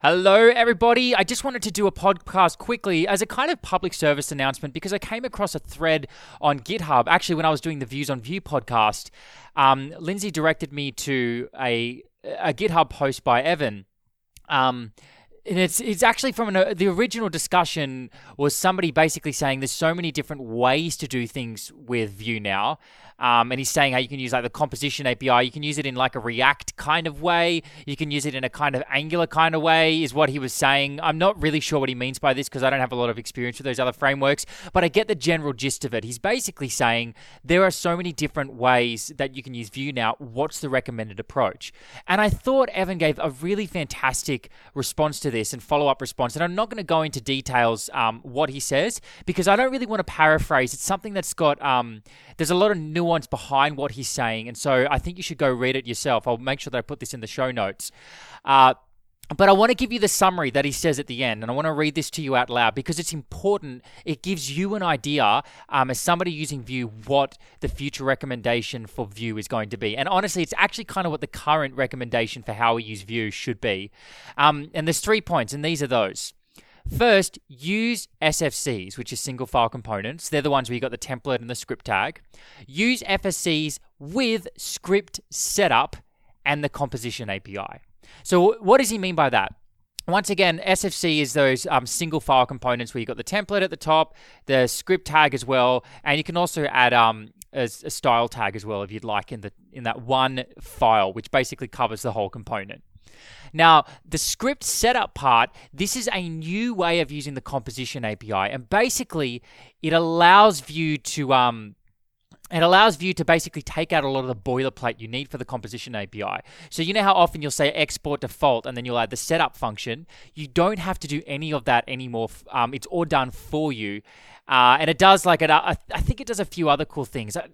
Hello, everybody. I just wanted to do a podcast quickly as a kind of public service announcement because I came across a thread on GitHub. Actually, when I was doing the Views on Vue podcast, um, Lindsay directed me to a, a GitHub post by Evan. Um, and it's it's actually from an, the original discussion was somebody basically saying there's so many different ways to do things with Vue now, um, and he's saying how you can use like the composition API, you can use it in like a React kind of way, you can use it in a kind of Angular kind of way, is what he was saying. I'm not really sure what he means by this because I don't have a lot of experience with those other frameworks, but I get the general gist of it. He's basically saying there are so many different ways that you can use Vue now. What's the recommended approach? And I thought Evan gave a really fantastic response to this and follow up response. And I'm not going to go into details um, what he says because I don't really want to paraphrase. It's something that's got um, there's a lot of nuance behind what he's saying, and so I think you should go read it yourself. I'll make sure that I put this in the show notes. Uh, but I want to give you the summary that he says at the end, and I want to read this to you out loud because it's important. It gives you an idea, um, as somebody using Vue, what the future recommendation for Vue is going to be. And honestly, it's actually kind of what the current recommendation for how we use Vue should be. Um, and there's three points, and these are those. First, use SFCs, which is single file components. They're the ones where you got the template and the script tag. Use FSCs with script setup and the composition API. So, what does he mean by that? Once again, SFC is those um, single file components where you've got the template at the top, the script tag as well, and you can also add um, a, a style tag as well if you'd like in the in that one file, which basically covers the whole component. Now, the script setup part, this is a new way of using the composition API, and basically, it allows Vue to um, it allows Vue to basically take out a lot of the boilerplate you need for the composition API. So you know how often you'll say export default and then you'll add the setup function. You don't have to do any of that anymore. Um, it's all done for you, uh, and it does like it. Uh, I think it does a few other cool things. I,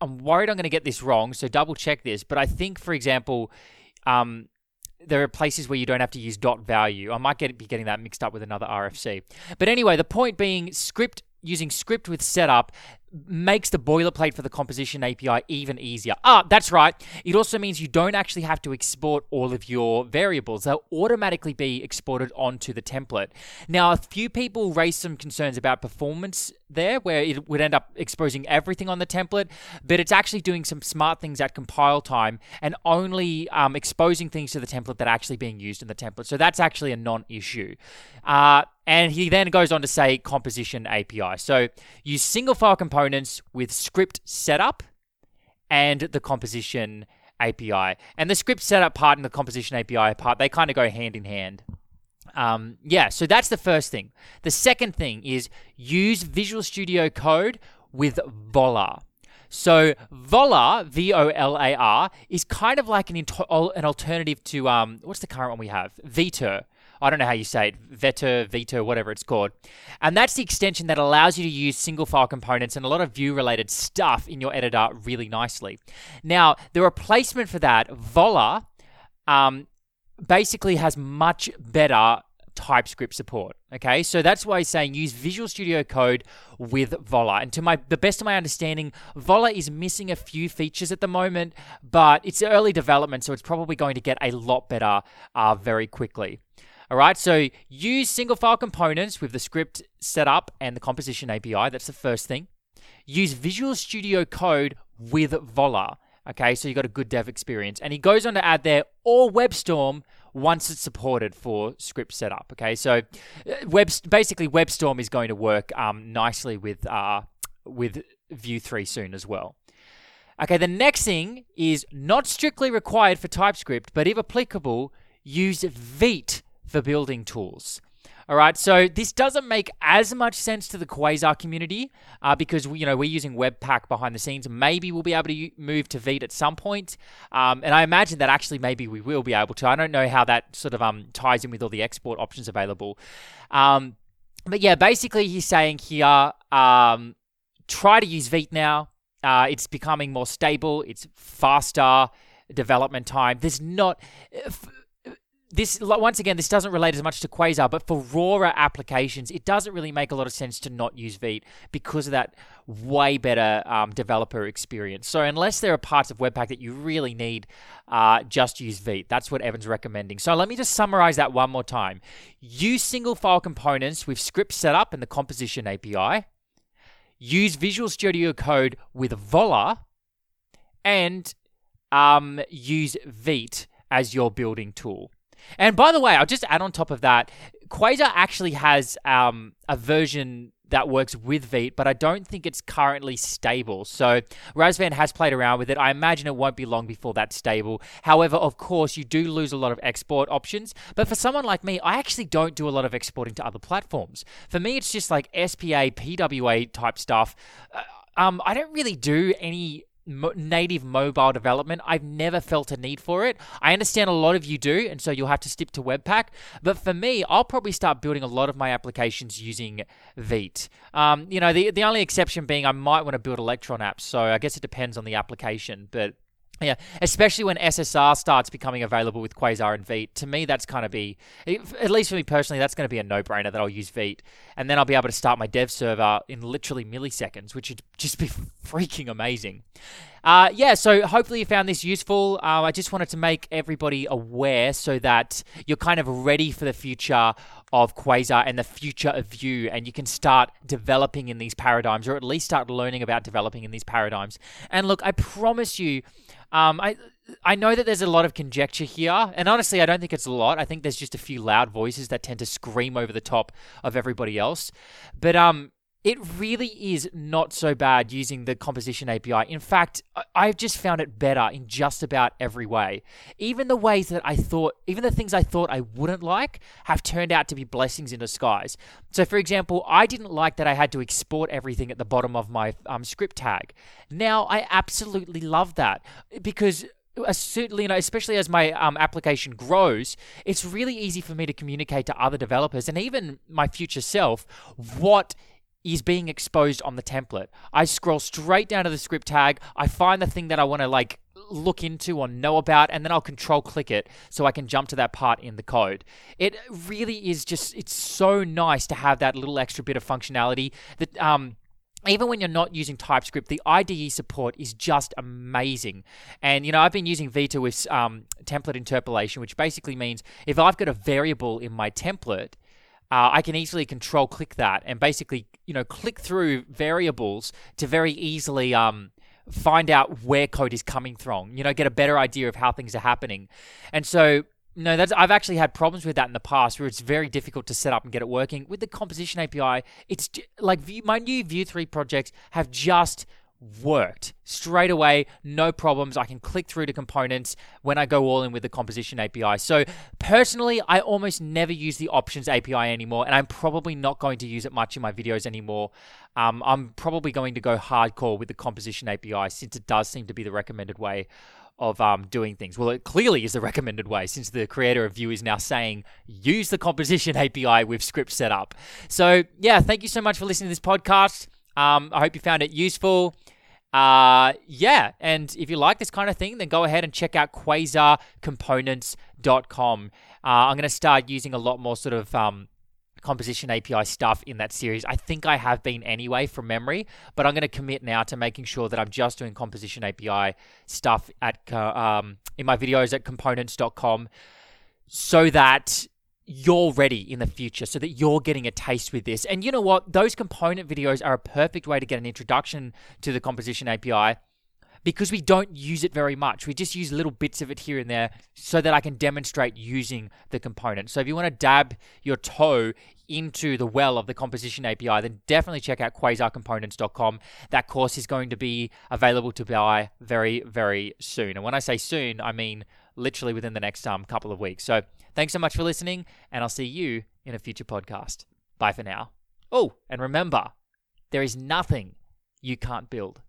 am worried I'm going to get this wrong, so double check this. But I think, for example, um, there are places where you don't have to use dot value. I might get be getting that mixed up with another RFC. But anyway, the point being script using script with setup makes the boilerplate for the composition API even easier. Ah, that's right. It also means you don't actually have to export all of your variables. They'll automatically be exported onto the template. Now, a few people raised some concerns about performance there, where it would end up exposing everything on the template, but it's actually doing some smart things at compile time and only um, exposing things to the template that are actually being used in the template. So that's actually a non issue. Uh, and he then goes on to say composition API. So use single file components with script setup and the composition API. And the script setup part and the composition API part, they kind of go hand in hand. Um, yeah, so that's the first thing. The second thing is use Visual Studio Code with Volar. So Volar, V O L A R, is kind of like an, an alternative to um, what's the current one we have? Vetur. I don't know how you say it, Vetter, Vito, whatever it's called. And that's the extension that allows you to use single file components and a lot of Vue related stuff in your editor really nicely. Now, the replacement for that, Volar, um, basically has much better TypeScript support. Okay, so that's why he's saying use Visual Studio Code with Volar. And to my the best of my understanding, Volar is missing a few features at the moment, but it's early development, so it's probably going to get a lot better uh, very quickly. All right, so use single file components with the script setup and the composition API. That's the first thing. Use Visual Studio Code with Volar. Okay, so you got a good dev experience. And he goes on to add there or WebStorm once it's supported for script setup. Okay, so uh, web basically WebStorm is going to work um, nicely with uh, with Vue 3 soon as well. Okay, the next thing is not strictly required for TypeScript, but if applicable, use Vite for building tools. All right, so this doesn't make as much sense to the Quasar community uh, because we, you know we're using Webpack behind the scenes. Maybe we'll be able to move to Vite at some point, um, and I imagine that actually maybe we will be able to. I don't know how that sort of um, ties in with all the export options available, um, but yeah, basically he's saying here, um, try to use Vite now. Uh, it's becoming more stable. It's faster development time. There's not this once again, this doesn't relate as much to Quasar, but for rawer applications, it doesn't really make a lot of sense to not use Vite because of that way better um, developer experience. So unless there are parts of Webpack that you really need, uh, just use Vite. That's what Evan's recommending. So let me just summarize that one more time. Use single file components with script setup and the composition API. Use Visual Studio Code with Volar, and um, use Vite as your building tool. And by the way, I'll just add on top of that, Quasar actually has um, a version that works with Vite, but I don't think it's currently stable. So Razvan has played around with it. I imagine it won't be long before that's stable. However, of course, you do lose a lot of export options. But for someone like me, I actually don't do a lot of exporting to other platforms. For me, it's just like SPA, PWA type stuff. Uh, um, I don't really do any mo- native mobile development. I've never felt a need for it. I understand a lot of you do, and so you'll have to stick to Webpack. But for me, I'll probably start building a lot of my applications using Vite. Um, you know, the the only exception being I might want to build Electron apps. So I guess it depends on the application, but. Yeah, especially when SSR starts becoming available with Quasar and Vite. To me, that's kind of be, at least for me personally, that's going to be a no-brainer that I'll use Vite, and then I'll be able to start my dev server in literally milliseconds, which would just be freaking amazing. Uh, yeah, so hopefully you found this useful. Uh, I just wanted to make everybody aware so that you're kind of ready for the future of Quasar and the future of Vue, and you can start developing in these paradigms, or at least start learning about developing in these paradigms. And look, I promise you um, I I know that there's a lot of conjecture here, and honestly, I don't think it's a lot. I think there's just a few loud voices that tend to scream over the top of everybody else. But um, it really is not so bad using the composition API. In fact, I've just found it better in just about every way. Even the ways that I thought, even the things I thought I wouldn't like, have turned out to be blessings in disguise. So, for example, I didn't like that I had to export everything at the bottom of my um, script tag. Now, I absolutely love that because uh, certainly, you know, especially as my um, application grows, it's really easy for me to communicate to other developers and even my future self what is being exposed on the template. I scroll straight down to the script tag, I find the thing that I want to like look into or know about, and then I'll control click it so I can jump to that part in the code. It really is just, it's so nice to have that little extra bit of functionality that, um, even when you're not using TypeScript, the IDE support is just amazing. And, you know, I've been using Vita with um, template interpolation, which basically means if I've got a variable in my template, uh, I can easily control click that and basically, you know, click through variables to very easily um, find out where code is coming from. You know, get a better idea of how things are happening. And so, no, that's I've actually had problems with that in the past where it's very difficult to set up and get it working. With the composition API, it's like my new Vue 3 projects have just worked straight away, no problems. I can click through to components when I go all in with the composition API. So, personally, I almost never use the options API anymore, and I'm probably not going to use it much in my videos anymore. Um, I'm probably going to go hardcore with the composition API since it does seem to be the recommended way of um, doing things. Well, it clearly is the recommended way since the creator of Vue is now saying use the composition API with script setup. So, yeah, thank you so much for listening to this podcast. Um, I hope you found it useful. Uh, yeah, and if you like this kind of thing, then go ahead and check out quasarcomponents.com. Uh, I'm going to start using a lot more sort of um, composition API stuff in that series. I think I have been anyway from memory, but I'm going to commit now to making sure that I'm just doing composition API stuff at um, in my videos at components.com so that you're ready in the future so that you're getting a taste with this. And you know what? Those component videos are a perfect way to get an introduction to the composition API because we don't use it very much. We just use little bits of it here and there so that I can demonstrate using the component. So if you want to dab your toe into the well of the composition API, then definitely check out quasarcomponents.com. That course is going to be available to buy very, very soon. And when I say soon, I mean literally within the next um, couple of weeks. So thanks so much for listening, and I'll see you in a future podcast. Bye for now. Oh, and remember, there is nothing you can't build.